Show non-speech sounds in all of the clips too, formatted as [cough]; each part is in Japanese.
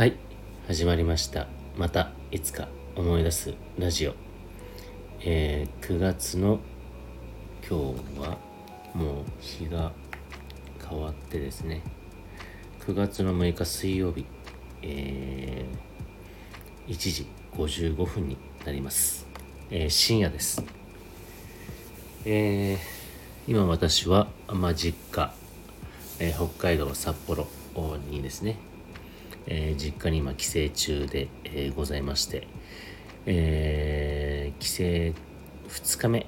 はい始まりました。またいつか思い出すラジオ。えー、9月の今日はもう日が変わってですね。9月の6日水曜日。えー、1時55分になります、えー、深夜です。えー、今私は、まあ、実家、えー、北海道札幌にですねえー、実家に今帰省中で、えー、ございまして、えー、帰省2日目、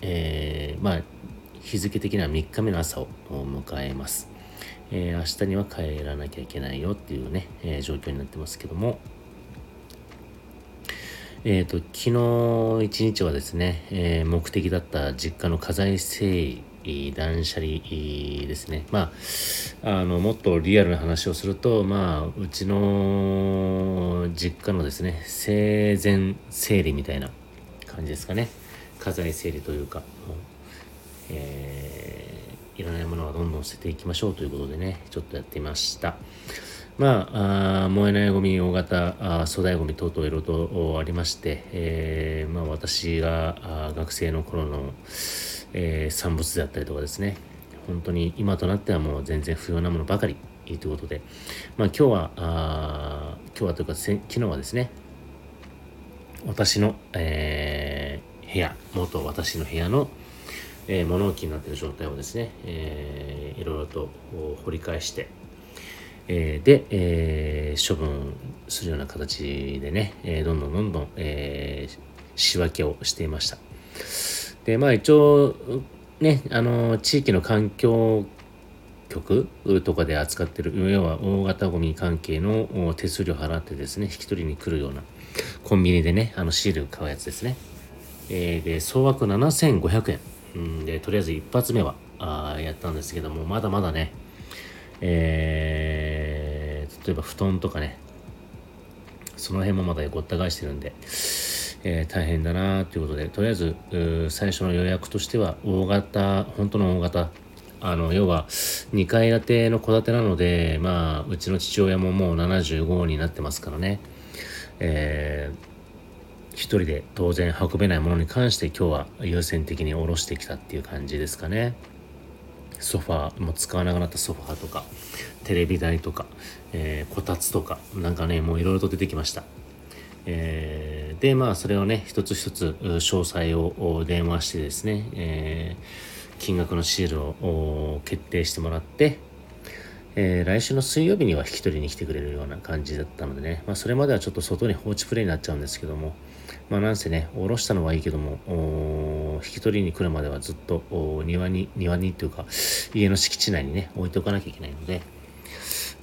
えまあ日付的には3日目の朝を迎えます、え明日には帰らなきゃいけないよっていうね、え状況になってますけどもえっ、と昨日一日はですね、え目的だった実家の家財整理断捨離ですね。まあ、あの、もっとリアルな話をすると、まあ、うちの実家のですね、生前整理みたいな感じですかね。家財整理というか、えー、いらないものはどんどん捨てていきましょうということでね、ちょっとやってみました。まあ、あ燃えないゴミ、大型、粗大ゴミ等々いろいろとありまして、えー、まあ、私があ学生の頃の、えー、産物であったりとかですね本当に今となってはもう全然不要なものばかりということで、まあ、今日はあ今日はというか昨日はですね私の、えー、部屋元私の部屋の、えー、物置になっている状態をですね、えー、いろいろと掘り返して、えー、で、えー、処分するような形でね、えー、どんどんどんどん、えー、仕分けをしていました。で、まあ一応、ね、あの、地域の環境局とかで扱ってる、要は大型ゴミ関係の手数料払ってですね、引き取りに来るような、コンビニでね、あのシール買うやつですね。えー、で、総額7500円。うん、で、とりあえず一発目はあやったんですけども、まだまだね、えー、例えば布団とかね、その辺もまだごった返してるんで、えー、大変だなということで、とりあえず最初の予約としては大型、本当の大型、あの、要は2階建ての戸建てなので、まあ、うちの父親ももう75になってますからね、えー、一人で当然運べないものに関して今日は優先的に下ろしてきたっていう感じですかね。ソファーも使わなくなったソファーとかテレビ台とか、えー、こたつとかなんかねもういろいろと出てきましたえー、でまあそれをね一つ一つ詳細を電話してですね、えー、金額のシールを決定してもらって、えー、来週の水曜日には引き取りに来てくれるような感じだったのでね、まあ、それまではちょっと外に放置プレイになっちゃうんですけども、まあ、なんせね、下ろしたのはいいけども、引き取りに来るまではずっと庭に、庭にというか、家の敷地内にね、置いておかなきゃいけないので、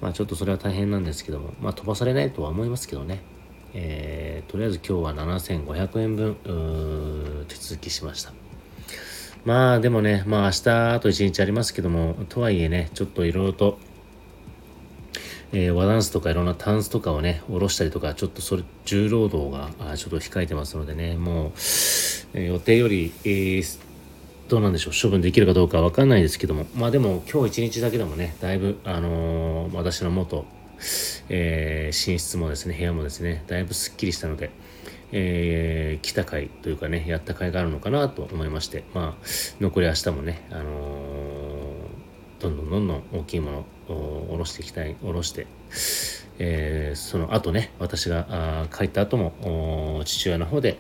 まあちょっとそれは大変なんですけども、まあ飛ばされないとは思いますけどね、えー、とりあえず今日は7500円分手続きしました。まあでもねまあ明日あと1日ありますけどもとはいえねちょっといろいろとえー、和ダンスとかいろんなタンスとかをね、下ろしたりとか、ちょっとそれ、重労働があちょっと控えてますのでね、もう、えー、予定より、えー、どうなんでしょう、処分できるかどうかわかんないですけども、まあでも今日一日だけでもね、だいぶ、あのー、私の元えー、寝室もですね、部屋もですね、だいぶすっきりしたので、えー、来た回というかね、やった回があるのかなと思いまして、まあ、残り明日もね、あのー、どんどんどんどん大きいものを下ろしていきたい、下ろして、えー、その後ね、私が帰った後も父親の方で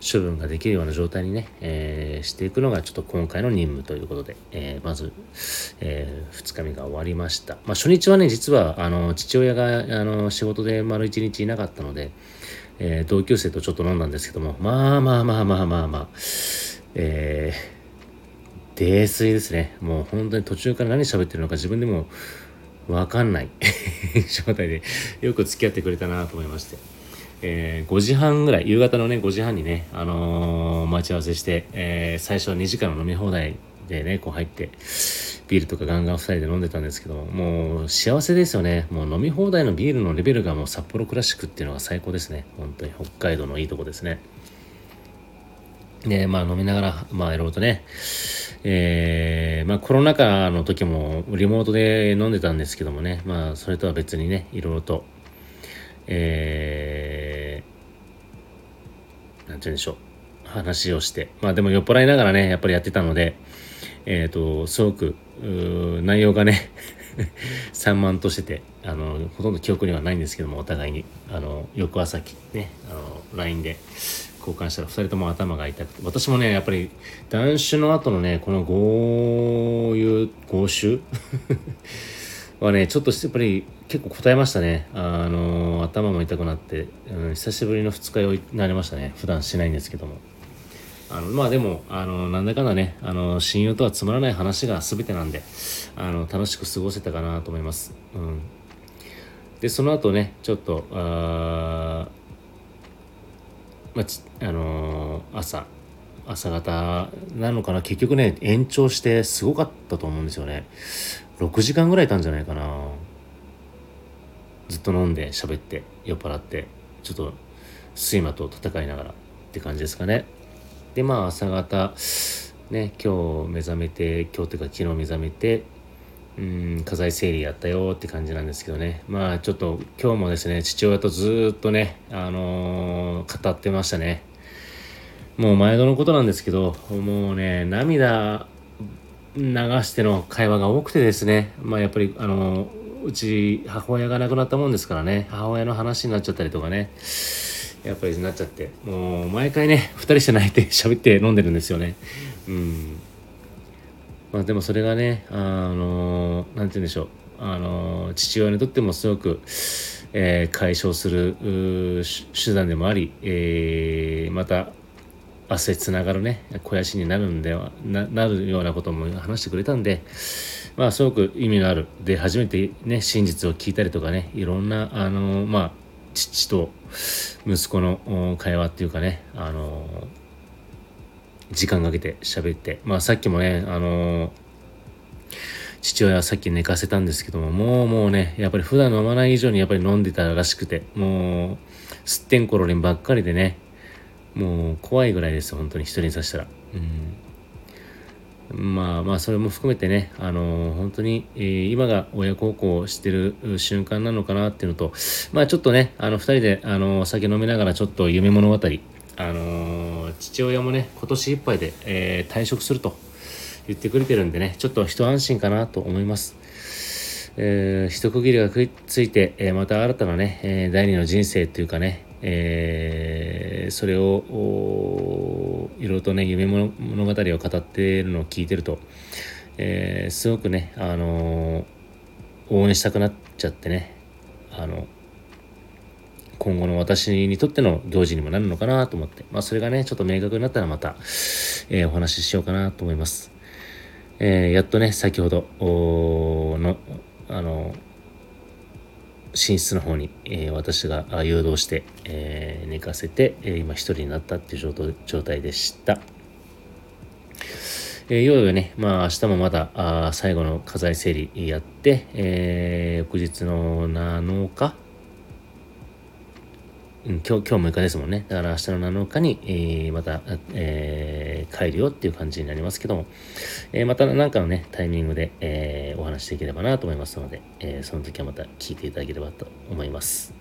処分ができるような状態にね、えー、していくのがちょっと今回の任務ということで、えー、まず、えー、2日目が終わりました。まあ、初日はね、実はあの父親があの仕事で丸1日いなかったので、え同級生とちょっと飲んだんですけども、まあまあまあまあまあまあ、えー、泥酔ですね。もう本当に途中から何喋ってるのか自分でもわかんない [laughs] 状態でよく付き合ってくれたなと思いまして。えー、5時半ぐらい、夕方のね、5時半にね、あのー、待ち合わせして、えー、最初は2時間の飲み放題でね、こう入って、ビールとかガンガン2人で飲んでたんですけど、もう幸せですよね。もう飲み放題のビールのレベルがもう札幌クラシックっていうのが最高ですね。本当に北海道のいいとこですね。で、まあ飲みながら、まあいろいろとね、えー、まあコロナ禍の時もリモートで飲んでたんですけどもね、まあそれとは別にね、いろいろと、えー、なんて言うんでしょう、話をして、まあでも酔っ払いながらね、やっぱりやってたので、えっ、ー、と、すごく、内容がね [laughs] 散漫としてて、あの、ほとんど記憶にはないんですけども、お互いに、あの、翌朝きね、あの、LINE で、交換したら2人とも頭が痛くて。私もねやっぱり断酒の後のねこの豪遊豪酒はねちょっとやっぱり結構答えましたね。あの頭も痛くなって、うん、久しぶりの二日酔いになりましたね。普段しないんですけども。あのまあでもあのなんだかんだねあの親友とはつまらない話が全てなんであの楽しく過ごせたかなと思います、うん、でその後ねちょっとあまあ、あのー、朝朝方なのかな。結局ね延長してすごかったと思うんですよね。6時間ぐらいいたんじゃないかな。ずっと飲んで喋って酔っ払ってちょっと睡魔と戦いながらって感じですかね。でまあ朝方ね今日目覚めて今日っていうか昨日目覚めてうん家財整理やったよって感じなんですけどね。まあちょっと今日もですね父親とずっとねあのー、語ってましたね。もう毎度のことなんですけどもうね涙流しての会話が多くてですねまあやっぱりあの、うち母親が亡くなったもんですからね母親の話になっちゃったりとかねやっぱりなっちゃってもう毎回ね2人して泣いて喋って飲んでるんですよね。うん。まあ、でもそれがね、あのー、なんて言うんでしょう、あの、父親にとってもすごく、えー、解消する手段でもあり、えー、また明日つながるね肥やしになるんではなるようなことも話してくれたんでまあすごく意味のあるで初めてね真実を聞いたりとかねいろんなあのまあ父と息子の会話っていうかねあの時間かけて喋って、まあさっきもね、あの、父親はさっき寝かせたんですけども、もうもうね、やっぱり普段飲まない以上にやっぱり飲んでたらしくて、もう、すってんころりんばっかりでね、もう怖いぐらいです本当に一人にさせたら。うん。まあまあ、それも含めてね、あの、本当に、えー、今が親孝行してる瞬間なのかなっていうのと、まあちょっとね、あの、二人で、あのー、酒飲みながらちょっと夢物語、あの、父親もね、今年いっぱいで、えー、退職すると言ってくれてるんでね、ちょっと一安心かなと思います。えー、一区切りがついて、えー、また新たなね、えー、第二の人生というかね、えー、それをいろいろとね夢物語を語っているのを聞いてると、えー、すごくね、あのー、応援したくなっちゃってねあの今後の私にとっての行事にもなるのかなと思って、まあそれがね、ちょっと明確になったらまた、えー、お話ししようかなと思います。え、やっとね、先ほどの、あの、寝室の方に、えー、私が誘導して、えー、寝かせて、えー、今一人になったっていう状態でした。えー、いよいよね、まあ明日もまだあ最後の家財整理やって、えー、翌日の7日うん、今日、今日6日ですもんね。だから明日の7日に、えー、また、えー、帰るよっていう感じになりますけども、えー、また何かのね、タイミングで、え、お話しできればなと思いますので、えー、その時はまた聞いていただければと思います。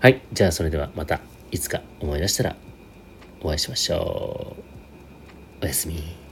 はい。じゃあ、それではまた、いつか思い出したらお会いしましょう。おやすみ。